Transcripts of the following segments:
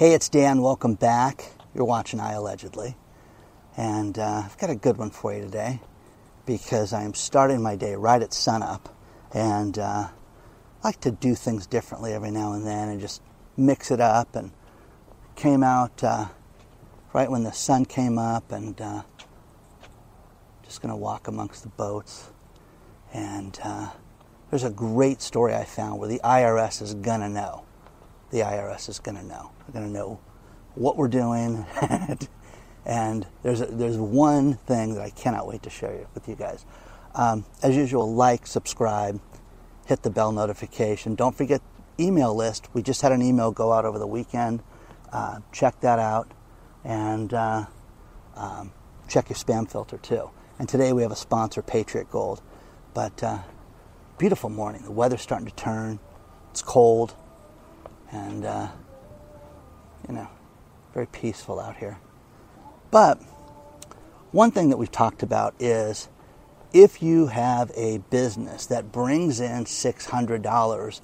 Hey, it's Dan. Welcome back. You're watching I Allegedly. And uh, I've got a good one for you today because I'm starting my day right at sunup. And uh, I like to do things differently every now and then and just mix it up. And came out uh, right when the sun came up and uh, just going to walk amongst the boats. And uh, there's a great story I found where the IRS is going to know the IRS is going to know. They're going to know what we're doing. and there's, a, there's one thing that I cannot wait to share with you guys. Um, as usual, like, subscribe, hit the bell notification. Don't forget email list. We just had an email go out over the weekend. Uh, check that out. And uh, um, check your spam filter too. And today we have a sponsor, Patriot Gold. But uh, beautiful morning. The weather's starting to turn. It's cold and uh, you know, very peaceful out here. But one thing that we've talked about is if you have a business that brings in $600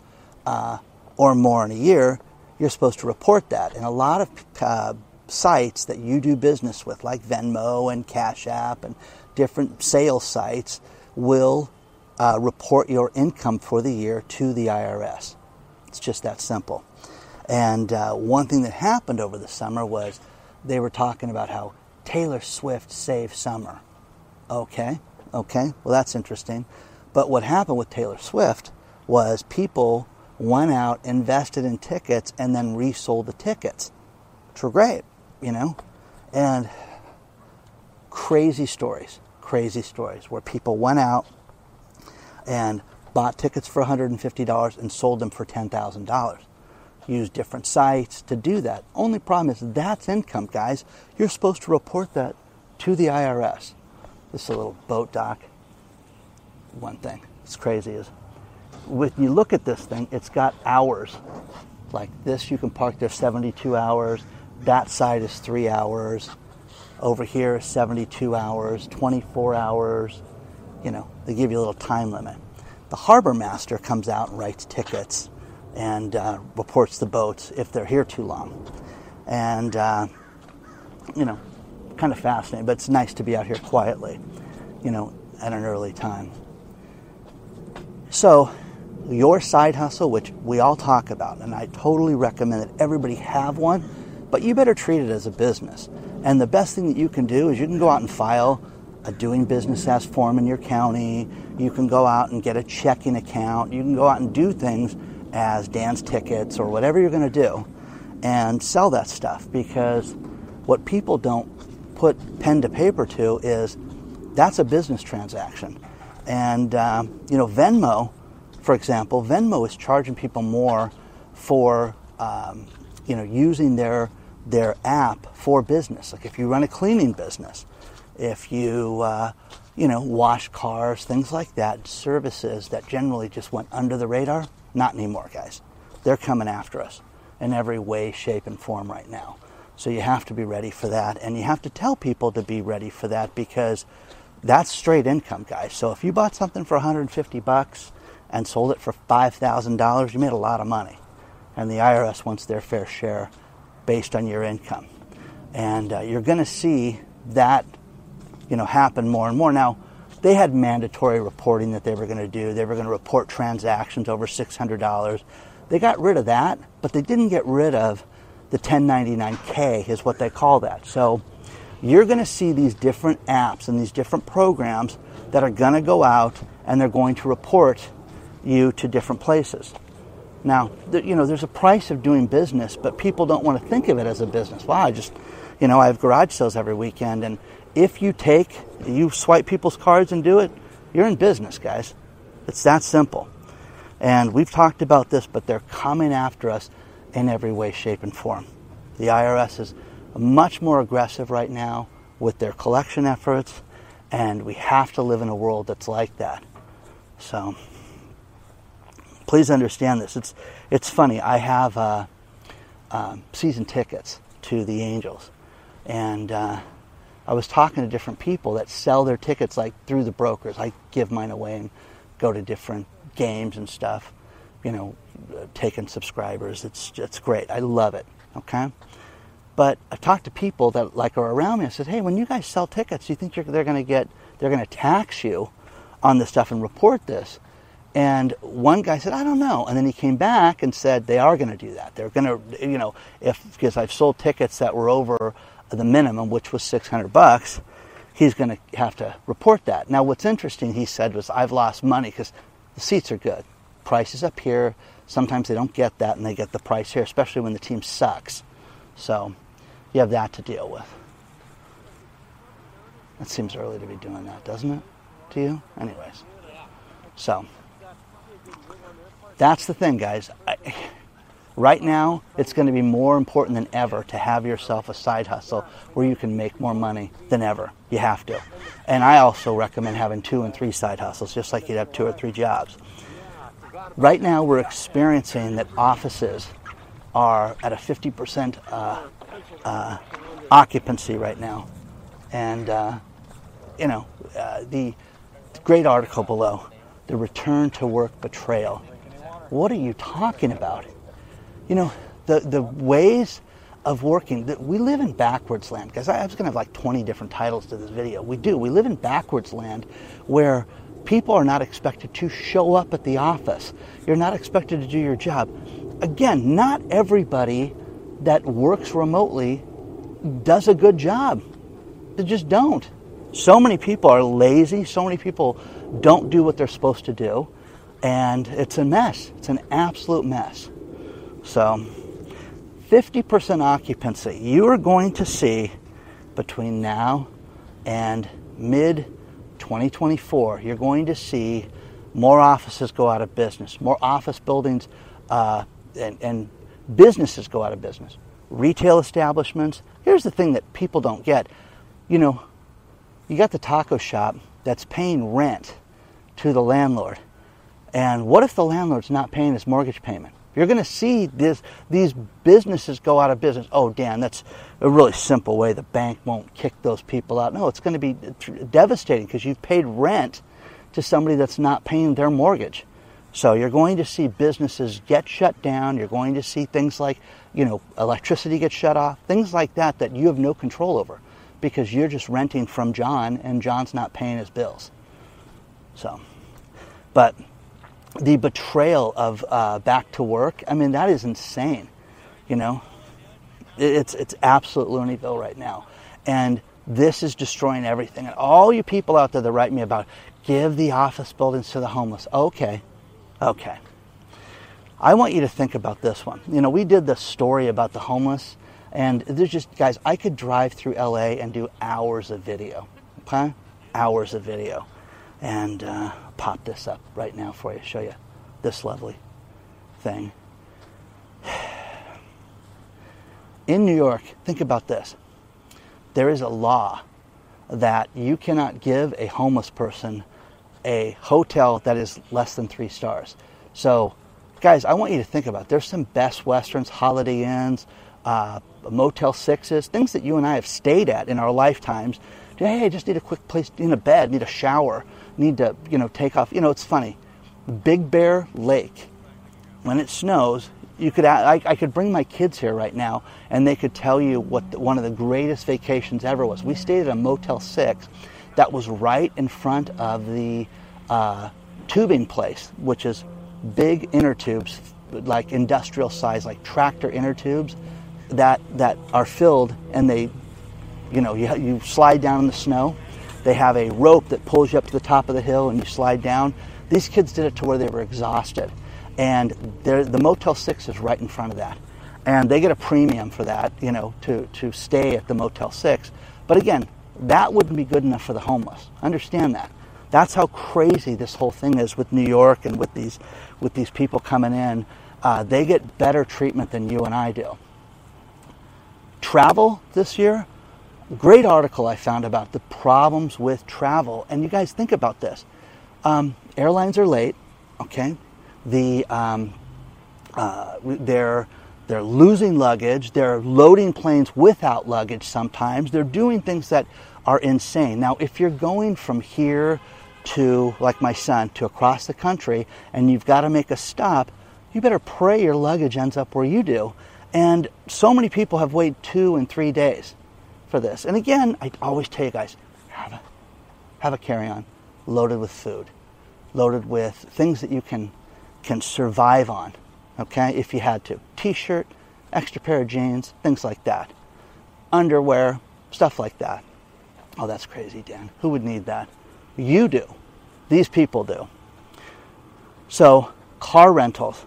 uh, or more in a year, you're supposed to report that. And a lot of uh, sites that you do business with, like Venmo and Cash App and different sales sites, will uh, report your income for the year to the IRS. It's just that simple. And uh, one thing that happened over the summer was they were talking about how Taylor Swift saved summer. Okay, okay, well, that's interesting. But what happened with Taylor Swift was people went out, invested in tickets, and then resold the tickets, which were great, you know? And crazy stories, crazy stories where people went out and bought tickets for $150 and sold them for $10,000 use different sites to do that. Only problem is that's income, guys. You're supposed to report that to the IRS. This is a little boat dock. One thing, it's crazy is when you look at this thing, it's got hours. Like this, you can park there 72 hours. That side is three hours. Over here is 72 hours, 24 hours. You know, they give you a little time limit. The harbor master comes out and writes tickets and uh, reports the boats if they're here too long. And, uh, you know, kind of fascinating, but it's nice to be out here quietly, you know, at an early time. So, your side hustle, which we all talk about, and I totally recommend that everybody have one, but you better treat it as a business. And the best thing that you can do is you can go out and file doing business as form in your county. You can go out and get a checking account. You can go out and do things as dance tickets or whatever you're going to do and sell that stuff because what people don't put pen to paper to is that's a business transaction. And, um, you know, Venmo, for example, Venmo is charging people more for, um, you know, using their, their app for business. Like if you run a cleaning business, if you, uh, you know, wash cars, things like that, services that generally just went under the radar, not anymore, guys. They're coming after us in every way, shape, and form right now. So you have to be ready for that, and you have to tell people to be ready for that because that's straight income, guys. So if you bought something for 150 bucks and sold it for $5,000, you made a lot of money. And the IRS wants their fair share based on your income. And uh, you're going to see that, you know, happen more and more. Now, they had mandatory reporting that they were going to do. They were going to report transactions over $600. They got rid of that, but they didn't get rid of the 1099K, is what they call that. So you're going to see these different apps and these different programs that are going to go out and they're going to report you to different places. Now, you know, there's a price of doing business, but people don't want to think of it as a business. Wow, I just, you know, I have garage sales every weekend, and if you take, you swipe people's cards and do it, you're in business, guys. It's that simple. And we've talked about this, but they're coming after us in every way, shape, and form. The IRS is much more aggressive right now with their collection efforts, and we have to live in a world that's like that. So please understand this. It's, it's funny. I have uh, uh, season tickets to the Angels, and uh, I was talking to different people that sell their tickets like through the brokers. I give mine away and go to different games and stuff. You know, uh, taking subscribers. It's it's great. I love it. Okay? But I've talked to people that like are around me. I said, hey, when you guys sell tickets, do you think they're going to get, they're going to tax you on this stuff and report this? And one guy said, I don't know. And then he came back and said they are going to do that. They're going to, you know, if because I've sold tickets that were over the minimum, which was 600 bucks, he's going to have to report that. Now, what's interesting, he said, was I've lost money because the seats are good. Prices up here. Sometimes they don't get that, and they get the price here, especially when the team sucks. So you have that to deal with. That seems early to be doing that, doesn't it? To you? Anyways. So that's the thing, guys. I, right now, it's going to be more important than ever to have yourself a side hustle where you can make more money than ever. You have to. And I also recommend having two and three side hustles, just like you'd have two or three jobs. Right now, we're experiencing that offices are at a 50% uh, uh, occupancy right now. And, uh, you know, uh, the great article below, the return to work betrayal. What are you talking about? You know, the, the ways of working, that we live in backwards land. Guys, I was going to have like 20 different titles to this video. We do. We live in backwards land where people are not expected to show up at the office. You're not expected to do your job. Again, not everybody that works remotely does a good job. They just don't. So many people are lazy, so many people don't do what they're supposed to do, and it's a mess. It's an absolute mess. So, 50% occupancy. You are going to see between now and mid 2024, you're going to see more offices go out of business, more office buildings uh, and, and businesses go out of business retail establishments. Here's the thing that people don't get. You know, you got the taco shop that's paying rent to the landlord. And what if the landlord's not paying his mortgage payment? You're going to see this, these businesses go out of business. Oh, Dan, that's a really simple way. The bank won't kick those people out. No, it's going to be devastating because you've paid rent to somebody that's not paying their mortgage. So you're going to see businesses get shut down. You're going to see things like, you know, electricity get shut off, things like that that you have no control over because you're just renting from John and John's not paying his bills. So, but the betrayal of uh, back to work, I mean, that is insane. You know, it's it's absolute Looneyville right now, and this is destroying everything. And all you people out there that write me about give the office buildings to the homeless, okay, Okay. I want you to think about this one. You know, we did this story about the homeless, and there's just, guys, I could drive through LA and do hours of video. Okay? Hours of video. And uh, pop this up right now for you, show you this lovely thing. In New York, think about this. There is a law that you cannot give a homeless person a hotel that is less than three stars. So, guys, I want you to think about it. there's some Best Westerns, Holiday Inns, uh, Motel Sixes, things that you and I have stayed at in our lifetimes. Hey, I just need a quick place, need a bed, need a shower, need to, you know, take off. You know, it's funny. Big Bear Lake, when it snows, you could I, I, could bring my kids here right now and they could tell you what the, one of the greatest vacations ever was. We stayed at a Motel 6 that was right in front of the uh, tubing place, which is big inner tubes, like industrial size, like tractor inner tubes, that that are filled, and they, you know, you, you slide down in the snow. They have a rope that pulls you up to the top of the hill, and you slide down. These kids did it to where they were exhausted, and the Motel Six is right in front of that, and they get a premium for that, you know, to to stay at the Motel Six. But again, that wouldn't be good enough for the homeless. Understand that. That's how crazy this whole thing is with New York and with these with these people coming in. Uh, they get better treatment than you and I do. Travel this year, great article I found about the problems with travel. And you guys think about this. Um, airlines are late. Okay, the um, uh, they're they're losing luggage. They're loading planes without luggage sometimes. They're doing things that are insane. Now, if you're going from here to, like my son, to across the country and you've got to make a stop, you better pray your luggage ends up where you do. And so many people have waited two and three days for this. And again, I always tell you guys, have a, have a carry-on loaded with food, loaded with things that you can can survive on, okay, if you had to. T-shirt, extra pair of jeans, things like that. Underwear, stuff like that. Oh, that's crazy, Dan. Who would need that? You do. These people do. So, car rentals.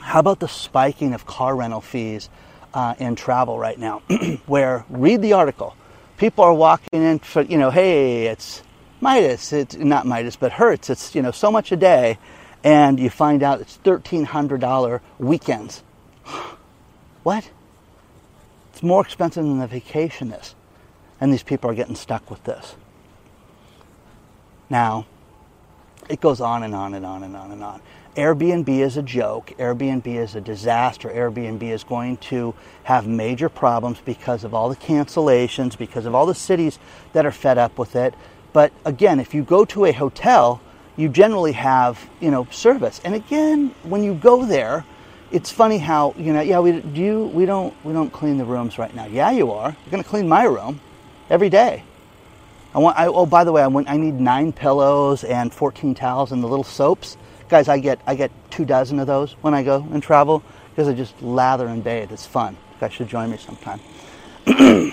How about the spiking of car rental fees uh, in travel right now? Where, read the article. People are walking in for, you know, hey, it's Midas, it's not Midas, but Hertz, it's, you know, so much a day. And you find out it's $1,300 weekends. what? It's more expensive than the vacation is. And these people are getting stuck with this. Now, it goes on and on and on and on and on. Airbnb is a joke. Airbnb is a disaster. Airbnb is going to have major problems because of all the cancellations, because of all the cities that are fed up with it. But again, if you go to a hotel, you generally have, you know, service. And again, when you go there, it's funny how, you know, yeah, we do you, we don't we don't clean the rooms right now. Yeah, you are. You're going to clean my room every day. I want. I, oh, by the way, I, want, I need nine pillows and 14 towels and the little soaps, guys. I get I get two dozen of those when I go and travel because I just lather and bathe. It's fun. You guys should join me sometime.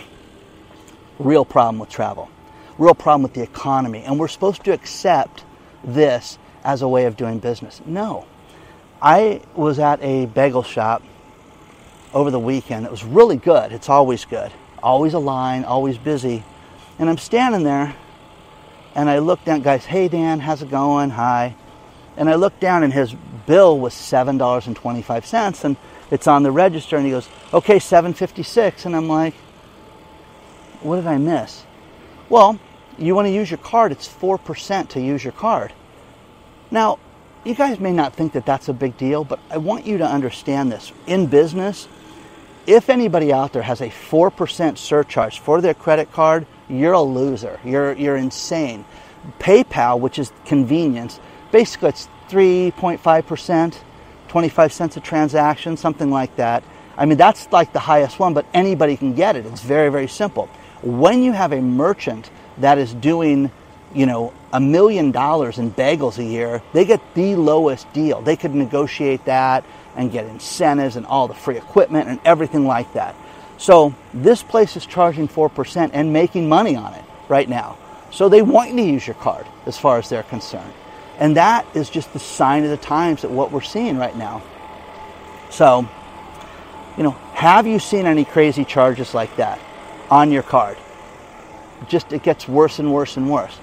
Real problem with travel. Real problem with the economy, and we're supposed to accept this as a way of doing business. No, I was at a bagel shop over the weekend. It was really good. It's always good. Always a line. Always busy and I'm standing there and I look down, guys, hey Dan, how's it going? Hi. And I look down and his bill was $7.25 and it's on the register and he goes, okay, 756 And I'm like, what did I miss? Well, you want to use your card, it's 4% to use your card. Now, you guys may not think that that's a big deal, but I want you to understand this. In business, if anybody out there has a 4% surcharge for their credit card, you're a loser. You're, you're insane. PayPal, which is convenience, basically it's 3.5%, 25 cents a transaction, something like that. I mean, that's like the highest one, but anybody can get it. It's very, very simple. When you have a merchant that is doing, you know, a million dollars in bagels a year, they get the lowest deal. They could negotiate that and get incentives and all the free equipment and everything like that. So this place is charging 4% and making money on it right now. So they want you to use your card as far as they're concerned. And that is just the sign of the times that what we're seeing right now. So, you know, have you seen any crazy charges like that on your card? Just it gets worse and worse and worse.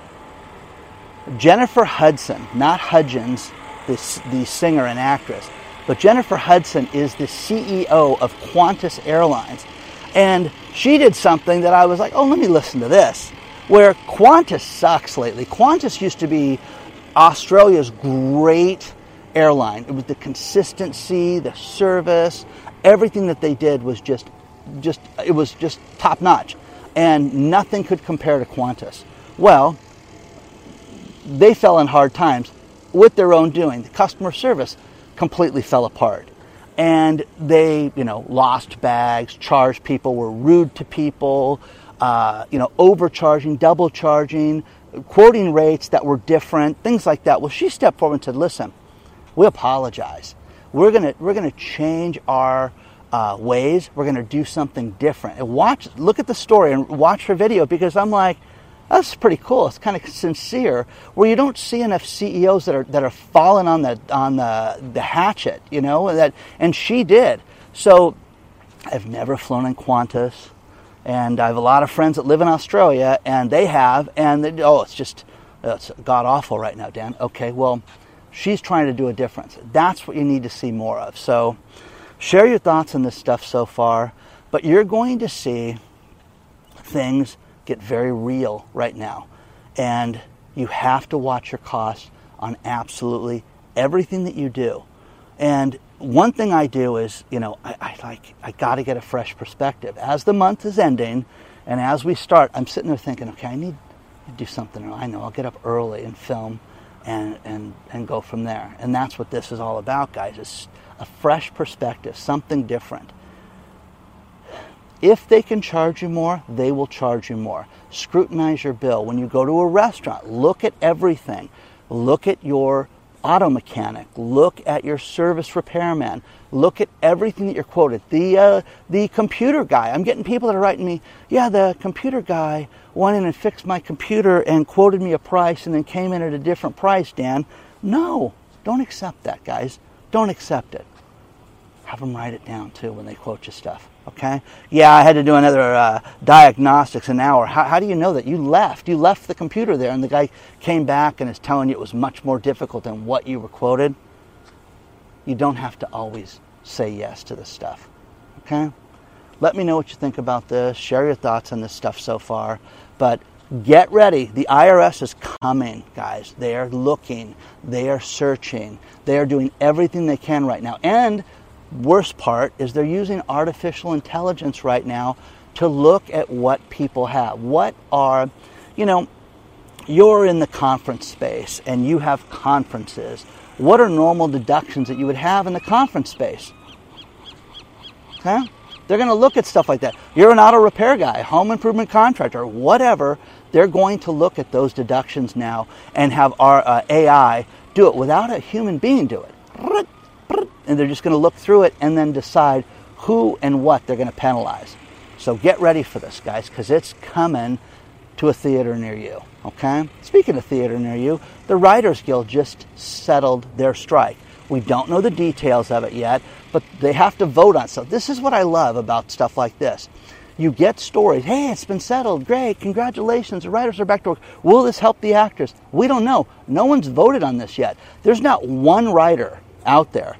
Jennifer Hudson, not Hudgens, the, the singer and actress, but Jennifer Hudson is the CEO of Qantas Airlines. And she did something that I was like, oh, let me listen to this. Where Qantas sucks lately. Qantas used to be Australia's great airline. It was the consistency, the service, everything that they did was just, just it was just top notch, and nothing could compare to Qantas. Well, they fell in hard times with their own doing. The customer service completely fell apart and they, you know, lost bags, charged people, were rude to people, uh, you know, overcharging, double charging, quoting rates that were different, things like that. Well, she stepped forward and said, "Listen, we apologize. We're gonna we're gonna change our." Uh, ways we're going to do something different and watch look at the story and watch her video because i'm like that's pretty cool. It's kind of sincere, where you don't see enough CEOs that are that are falling on the on the the hatchet, you know. That and she did. So I've never flown in Qantas, and I have a lot of friends that live in Australia, and they have, and they, oh, it's just oh, it's god awful right now, Dan. Okay, well, she's trying to do a difference. That's what you need to see more of. So share your thoughts on this stuff so far, but you're going to see things get very real right now. And you have to watch your costs on absolutely everything that you do. And one thing I do is, you know, I, I like I got to get a fresh perspective. As the month is ending, and as we start, I'm sitting there thinking, okay, I need to do something. I know I'll get up early and film, and and and go from there. And that's what this is all about, guys. It's a fresh perspective, something different. If they can charge you more, they will charge you more. Scrutinize your bill. When you go to a restaurant, look at everything. Look at your auto mechanic. Look at your service repairman. Look at everything that you're quoted. The uh, the computer guy. I'm getting people that are writing me. Yeah, the computer guy went in and fixed my computer and quoted me a price and then came in at a different price. Dan, no, don't accept that, guys. Don't accept it. Have them write it down too when they quote you stuff. Okay? Yeah, I had to do another uh, diagnostics an hour. How, how do you know that? You left. You left the computer there, and the guy came back and is telling you it was much more difficult than what you were quoted. You don't have to always say yes to this stuff. Okay? Let me know what you think about this. Share your thoughts on this stuff so far. But get ready. The IRS is coming, guys. They are looking, they are searching, they are doing everything they can right now. And worst part is they're using artificial intelligence right now to look at what people have. What are, you know, you're in the conference space and you have conferences. What are normal deductions that you would have in the conference space? Okay? They're going to look at stuff like that. You're an auto repair guy, home improvement contractor, whatever. They're going to look at those deductions now and have our uh, AI do it without a human being do it and they're just going to look through it and then decide who and what they're going to penalize. So get ready for this, guys, because it's coming to a theater near you. Okay? Speaking of theater near you, the Writers Guild just settled their strike. We don't know the details of it yet, but they have to vote on So This is what I love about stuff like this. You get stories. Hey, it's been settled. Great. Congratulations. The writers are back to work. Will this help the actors? We don't know. No one's voted on this yet. There's not one writer out there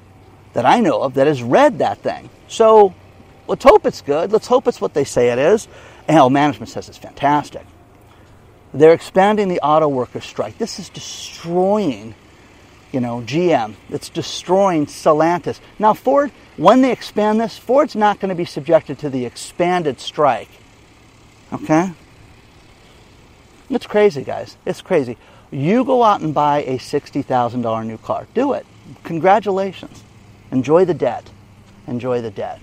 that I know of that has read that thing. So let's hope it's good. Let's hope it's what they say it is. And hell, management says it's fantastic. They're expanding the auto workers strike. This is destroying, you know, GM. It's destroying Stellantis. Now, Ford, when they expand this, Ford's not going to be subjected to the expanded strike. Okay? It's crazy, guys. It's crazy. You go out and buy a $60,000 new car. Do it. Congratulations. Enjoy the debt. Enjoy the debt.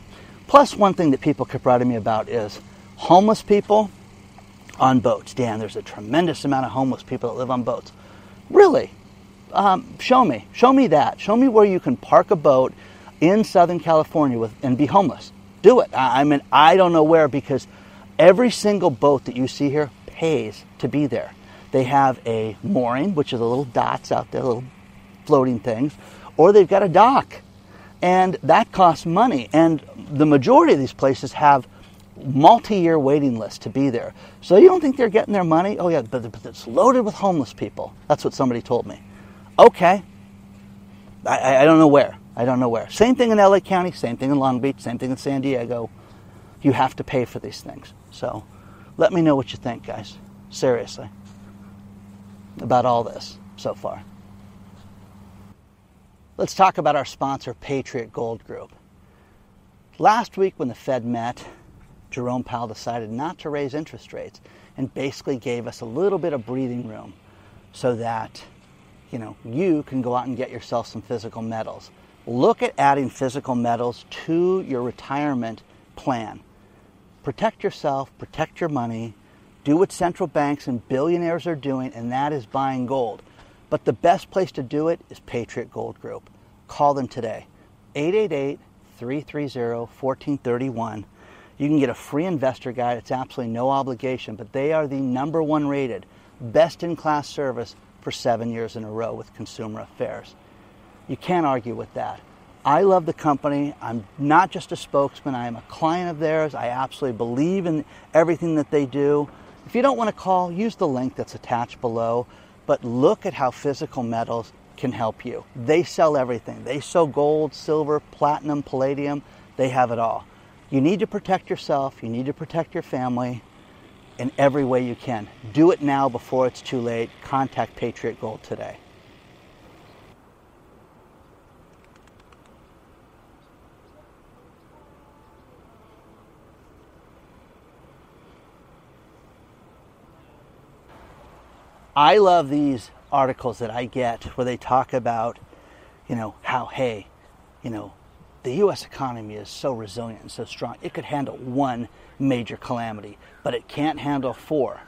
Plus, one thing that people keep writing me about is homeless people on boats. Dan, there's a tremendous amount of homeless people that live on boats. Really? Um, show me. Show me that. Show me where you can park a boat in Southern California with, and be homeless. Do it. I, I mean, I don't know where because every single boat that you see here pays to be there. They have a mooring, which are the little dots out there, little floating things, or they've got a dock and that costs money. And the majority of these places have multi-year waiting lists to be there. So you don't think they're getting their money? Oh yeah, but it's loaded with homeless people. That's what somebody told me. Okay. I, I don't know where. I don't know where. Same thing in LA County, same thing in Long Beach, same thing in San Diego. You have to pay for these things. So let me know what you think, guys. Seriously. About all this so far. Let's talk about our sponsor, Patriot Gold Group. Last week, when the Fed met, Jerome Powell decided not to raise interest rates and basically gave us a little bit of breathing room so that you know you can go out and get yourself some physical metals. Look at adding physical metals to your retirement plan. Protect yourself, protect your money, do what central banks and billionaires are doing, and that is buying gold. But the best place to do it is Patriot Gold Group. Call them today. 888 330 1431. You can get a free investor guide. It's absolutely no obligation, but they are the number one rated, best in class service for seven years in a row with Consumer Affairs. You can't argue with that. I love the company. I'm not just a spokesman, I am a client of theirs. I absolutely believe in everything that they do. If you don't want to call, use the link that's attached below but look at how physical metals can help you. They sell everything. They sell gold, silver, platinum, palladium. They have it all. You need to protect yourself. You need to protect your family in every way you can. Do it now before it's too late. Contact Patriot Gold today. I love these articles that I get where they talk about, you know, how, hey, you know, the U.S. economy is so resilient and so strong, it could handle one major calamity, but it can't handle four.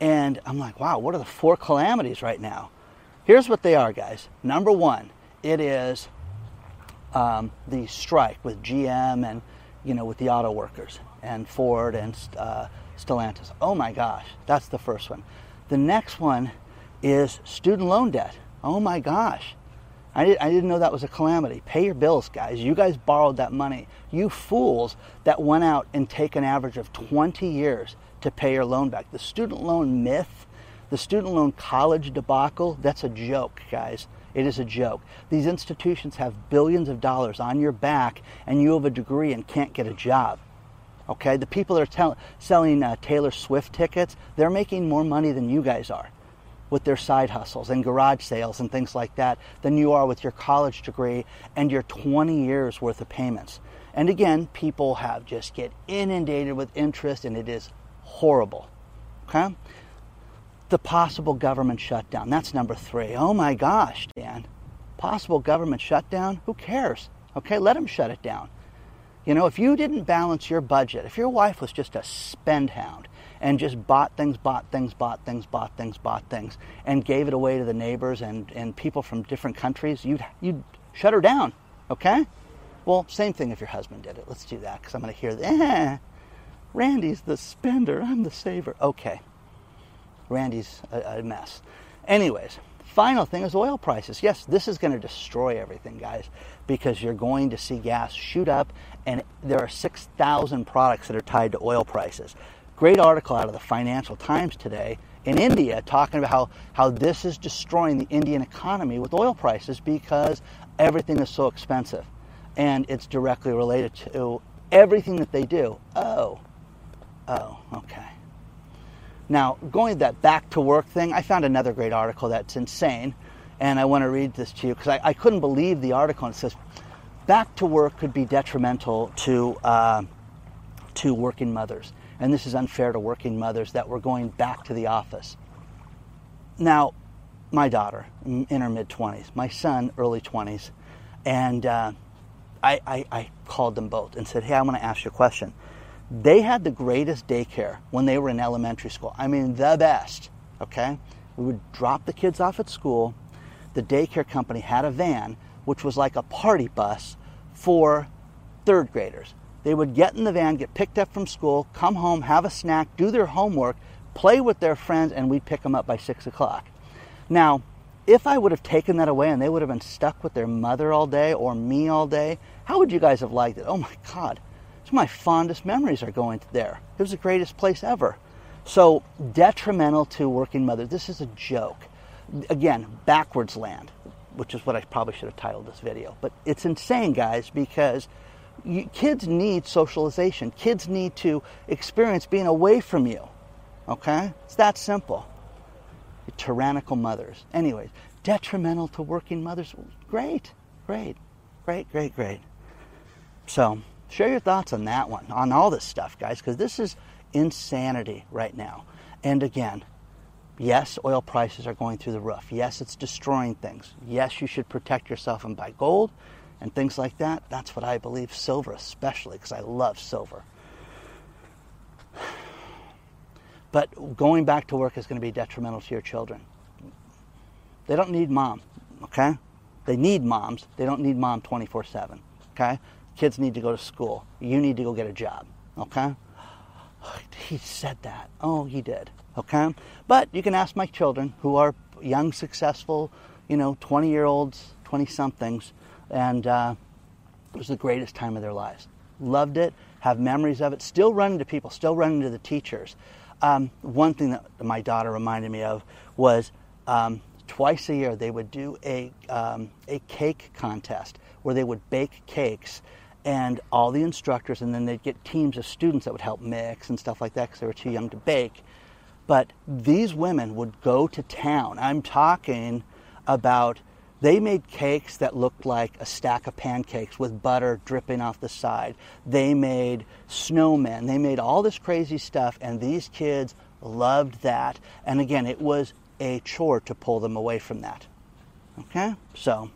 And I'm like, wow, what are the four calamities right now? Here's what they are, guys. Number one, it is um, the strike with GM and you know with the auto workers and Ford and uh, Stellantis. Oh my gosh, that's the first one. The next one is student loan debt. Oh my gosh, I, did, didn't know that was a calamity. Pay your bills, guys. You guys borrowed that money. You fools that went out and take an average of 20 years to pay your loan back. The student loan myth, the student loan college debacle, that's a joke, guys. It is a joke. These institutions have billions of dollars on your back, and you have a degree and can't get a job. Okay, the people that are selling uh, Taylor Swift tickets, they're making more money than you guys are with their side hustles and garage sales and things like that than you are with your college degree and your 20 years worth of payments. And again, people have just get inundated with interest and it is horrible. Okay? The possible government shutdown. That's number three. Oh my gosh, Dan. Possible government shutdown? Who cares? Okay, let them shut it down. You know, if you didn't balance your budget, if your wife was just a spend hound and just bought things, bought things, bought things, bought things, bought things, and gave it away to the neighbors and, and people from different countries, you'd, you'd shut her down, okay? Well, same thing if your husband did it. Let's do that because I'm going to hear, eh, Randy's the spender, I'm the saver. Okay, Randy's a, a mess. Anyways, final thing is oil prices. Yes, this is going to destroy everything, guys, because you're going to see gas shoot up, and there are 6,000 products that are tied to oil prices. Great article out of the Financial Times today in India talking about how, how this is destroying the Indian economy with oil prices because everything is so expensive. And it's directly related to everything that they do. Oh, oh, okay. Now, going to that back to work thing, I found another great article that's insane, and I want to read this to you because I, I, couldn't believe the article. And it says, back to work could be detrimental to, uh, to working mothers, and this is unfair to working mothers that we're going back to the office. Now, my daughter, in her mid 20s, my son, early 20s, and uh, I, I, I called them both and said, Hey, I want to ask you a question. They had the greatest daycare when they were in elementary school. I mean, the best, okay? We would drop the kids off at school. The daycare company had a van, which was like a party bus for third graders. They would get in the van, get picked up from school, come home, have a snack, do their homework, play with their friends, and we'd pick them up by six o'clock. Now, if I would have taken that away and they would have been stuck with their mother all day or me all day, how would you guys have liked it? Oh my God, of my fondest memories are going there. It was the greatest place ever. So, detrimental to working mothers. This is a joke. Again, backwards land, which is what I probably should have titled this video. But it's insane, guys, because you, kids need socialization. Kids need to experience being away from you. Okay? It's that simple. Tyrannical mothers. Anyways, detrimental to working mothers. Great, great, great, great, great. So, Share your thoughts on that one, on all this stuff, guys, because this is insanity right now. And again, yes, oil prices are going through the roof. Yes, it's destroying things. Yes, you should protect yourself and buy gold and things like that. That's what I believe. Silver, especially, because I love silver. But going back to work is going to be detrimental to your children. They don't need mom, okay? They need moms. They don't need mom 24 7, okay? Kids need to go to school. You need to go get a job. Okay? He said that. Oh, he did. Okay? But you can ask my children who are young, successful, you know, 20 year olds, 20 somethings, and uh, it was the greatest time of their lives. Loved it, have memories of it, still running to people, still running to the teachers. Um, one thing that my daughter reminded me of was um, twice a year they would do a, um, a cake contest where they would bake cakes and all the instructors, and then they'd get teams of students that would help mix and stuff like that because they were too young to bake. But these women would go to town. I'm talking about they made cakes that looked like a stack of pancakes with butter dripping off the side. They made snowmen. They made all this crazy stuff, and these kids loved that. And again, it was a chore to pull them away from that. Okay? So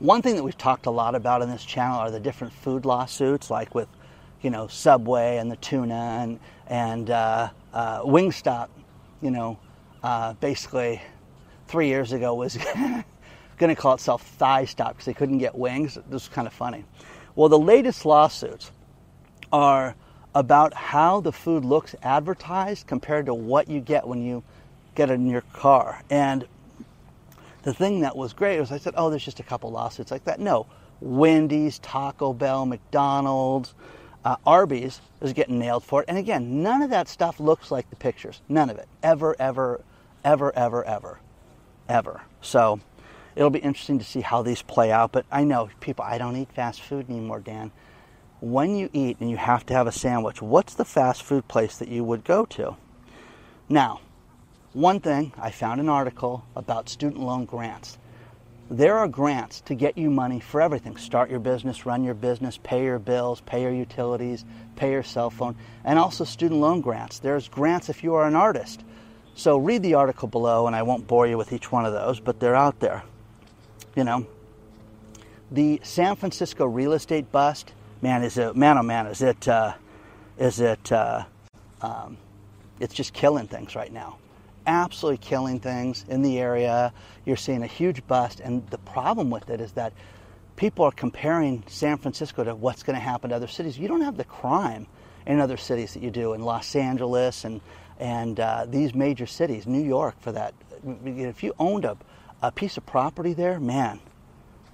one thing that we've talked a lot about in this channel are the different food lawsuits, like with, you know, Subway and the tuna and and uh, uh, Wingstop. You know, uh, basically, three years ago was going to call itself Thigh Stop because they couldn't get wings. This was kind of funny. Well, the latest lawsuits are about how the food looks advertised compared to what you get when you get it in your car. And the thing that was great was I said, oh, there's just a couple lawsuits like that. No, Wendy's, Taco Bell, McDonald's, uh, Arby's is getting nailed for it. And again, none of that stuff looks like the pictures. None of it. Ever, ever, ever, ever, ever, ever. So it'll be interesting to see how these play out. But I know people, I don't eat fast food anymore, Dan. When you eat and you have to have a sandwich, what's the fast food place that you would go to? Now, one thing, I found an article about student loan grants. There are grants to get you money for everything start your business, run your business, pay your bills, pay your utilities, pay your cell phone, and also student loan grants. There's grants if you are an artist. So read the article below, and I won't bore you with each one of those, but they're out there. You know, the San Francisco real estate bust, man, is it man oh man, is it uh, is it uh, um, it's just killing things right now absolutely killing things in the area. You're seeing a huge bust, and the problem with it is that people are comparing San Francisco to what's going to happen to other cities. You don't have the crime in other cities that you do in Los Angeles and and uh, these major cities, New York for that. If you owned a, a piece of property there, man,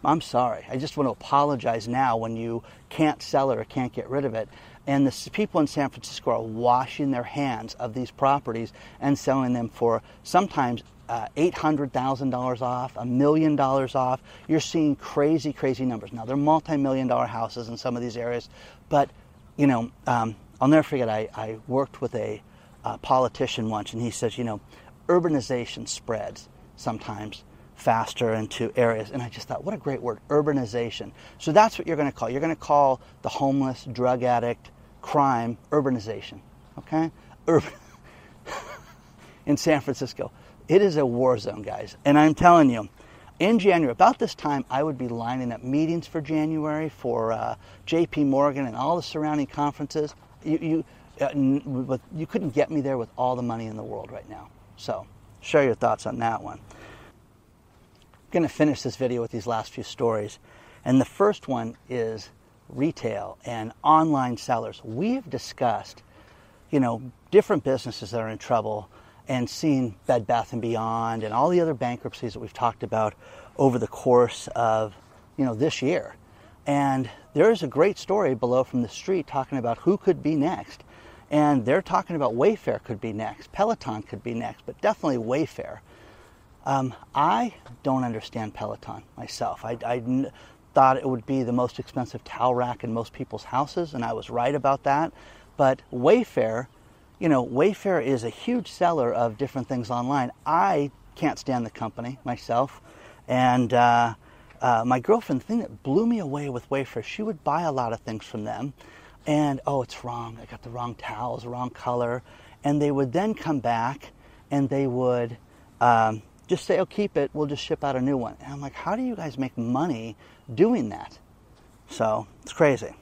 I'm sorry. I just want to apologize now when you can't sell it or can't get rid of it. And the people in San Francisco are washing their hands of these properties and selling them for sometimes uh, $800,000 off, a million dollars off. You're seeing crazy, crazy numbers. Now, they're multi million dollar houses in some of these areas, but, you know, um, I'll never forget, I, I worked with a, a politician once, and he says, you know, urbanization spreads sometimes faster into areas. And I just thought, what a great word, urbanization. So that's what you're going to call. You're going to call the homeless, drug addict, crime, urbanization. Okay? Urban in San Francisco. It is a war zone, guys. And I'm telling you, in January, about this time, I would be lining up meetings for January for uh, J.P. Morgan and all the surrounding conferences. You, you, uh, you couldn't get me there with all the money in the world right now. So, share your thoughts on that one. I'm going to finish this video with these last few stories. And the first one is retail and online sellers. We've discussed, you know, different businesses that are in trouble and seen Bed Bath and Beyond and all the other bankruptcies that we've talked about over the course of, you know, this year. And there is a great story below from the street talking about who could be next. And they're talking about Wayfair could be next, Peloton could be next, but definitely Wayfair. Um, I don't understand Peloton myself. I, I, thought it would be the most expensive towel rack in most people's houses, and I was right about that. But Wayfair, you know, Wayfair is a huge seller of different things online. I can't stand the company myself, and uh, uh, my girlfriend, the thing that blew me away with Wayfair, she would buy a lot of things from them, and oh, it's wrong. I got the wrong towels, wrong color, and they would then come back and they would. Um, just say, oh, keep it, we'll just ship out a new one. And I'm like, how do you guys make money doing that? So it's crazy.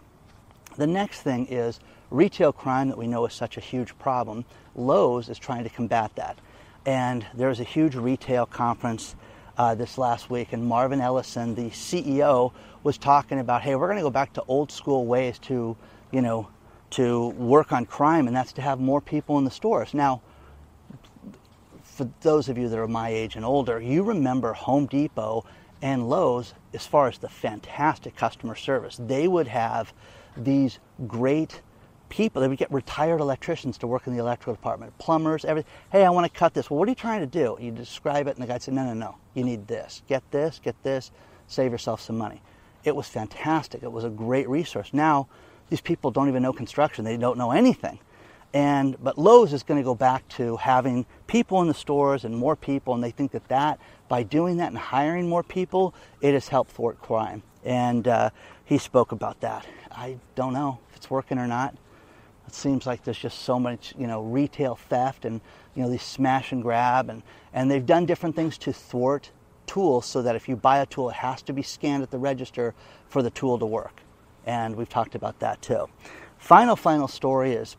The next thing is retail crime that we know is such a huge problem. Lowe's is trying to combat that. And there was a huge retail conference uh, this last week, and Marvin Ellison, the CEO, was talking about, hey, we're going to go back to old school ways to, you know, to work on crime, and that's to have more people in the stores. Now, for those of you that are my age and older, you remember Home Depot and Lowe's as far as the fantastic customer service. They would have these great people. They would get retired electricians to work in the electrical department, plumbers, everything. Hey, I want to cut this. Well, what are you trying to do? You describe it, and the guy said, No, no, no. You need this. Get this, get this, save yourself some money. It was fantastic. It was a great resource. Now, these people don't even know construction, they don't know anything. And but Lowe's is going to go back to having people in the stores and more people, and they think that that by doing that and hiring more people, it has helped thwart crime. And uh, he spoke about that. I don't know if it's working or not. It seems like there's just so much, you know, retail theft and you know these smash and grab, and and they've done different things to thwart tools so that if you buy a tool, it has to be scanned at the register for the tool to work. And we've talked about that too. Final, final story is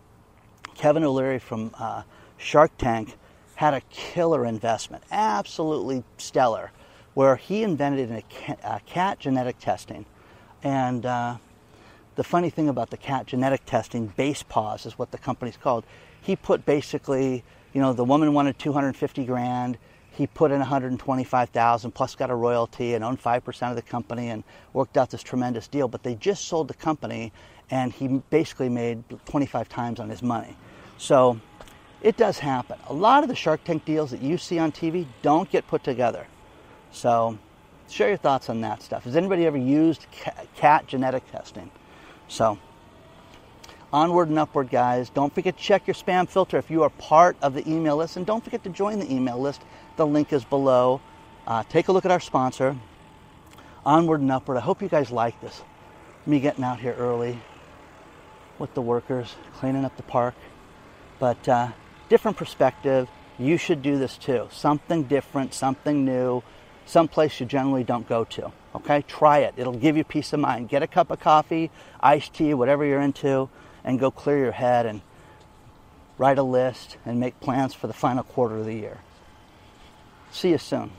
Kevin O'Leary from uh, Shark Tank had a killer investment, absolutely stellar, where he invented a cat, genetic testing. And uh, the funny thing about the cat genetic testing, Basepaws is what the company's called. He put basically, you know, the woman wanted 250 grand. He put in 125,000 plus got a royalty and owned 5% of the company and worked out this tremendous deal. But they just sold the company and he basically made 25 times on his money. So it does happen. A lot of the Shark Tank deals that you see on TV don't get put together. So share your thoughts on that stuff. Has anybody ever used cat genetic testing? So onward and upward, guys. Don't forget to check your spam filter if you are part of the email list, and don't forget to join the email list. The link is below. Uh, take a look at our sponsor. Onward and upward. I hope you guys like this. Me getting out here early with the workers, cleaning up the park. But uh, different perspective. You should do this too. Something different, something new, someplace you generally don't go to. Okay? Try it. It'll give you peace of mind. Get a cup of coffee, iced tea, whatever you're into, and go clear your head and write a list and make plans for the final quarter of the year. See you soon.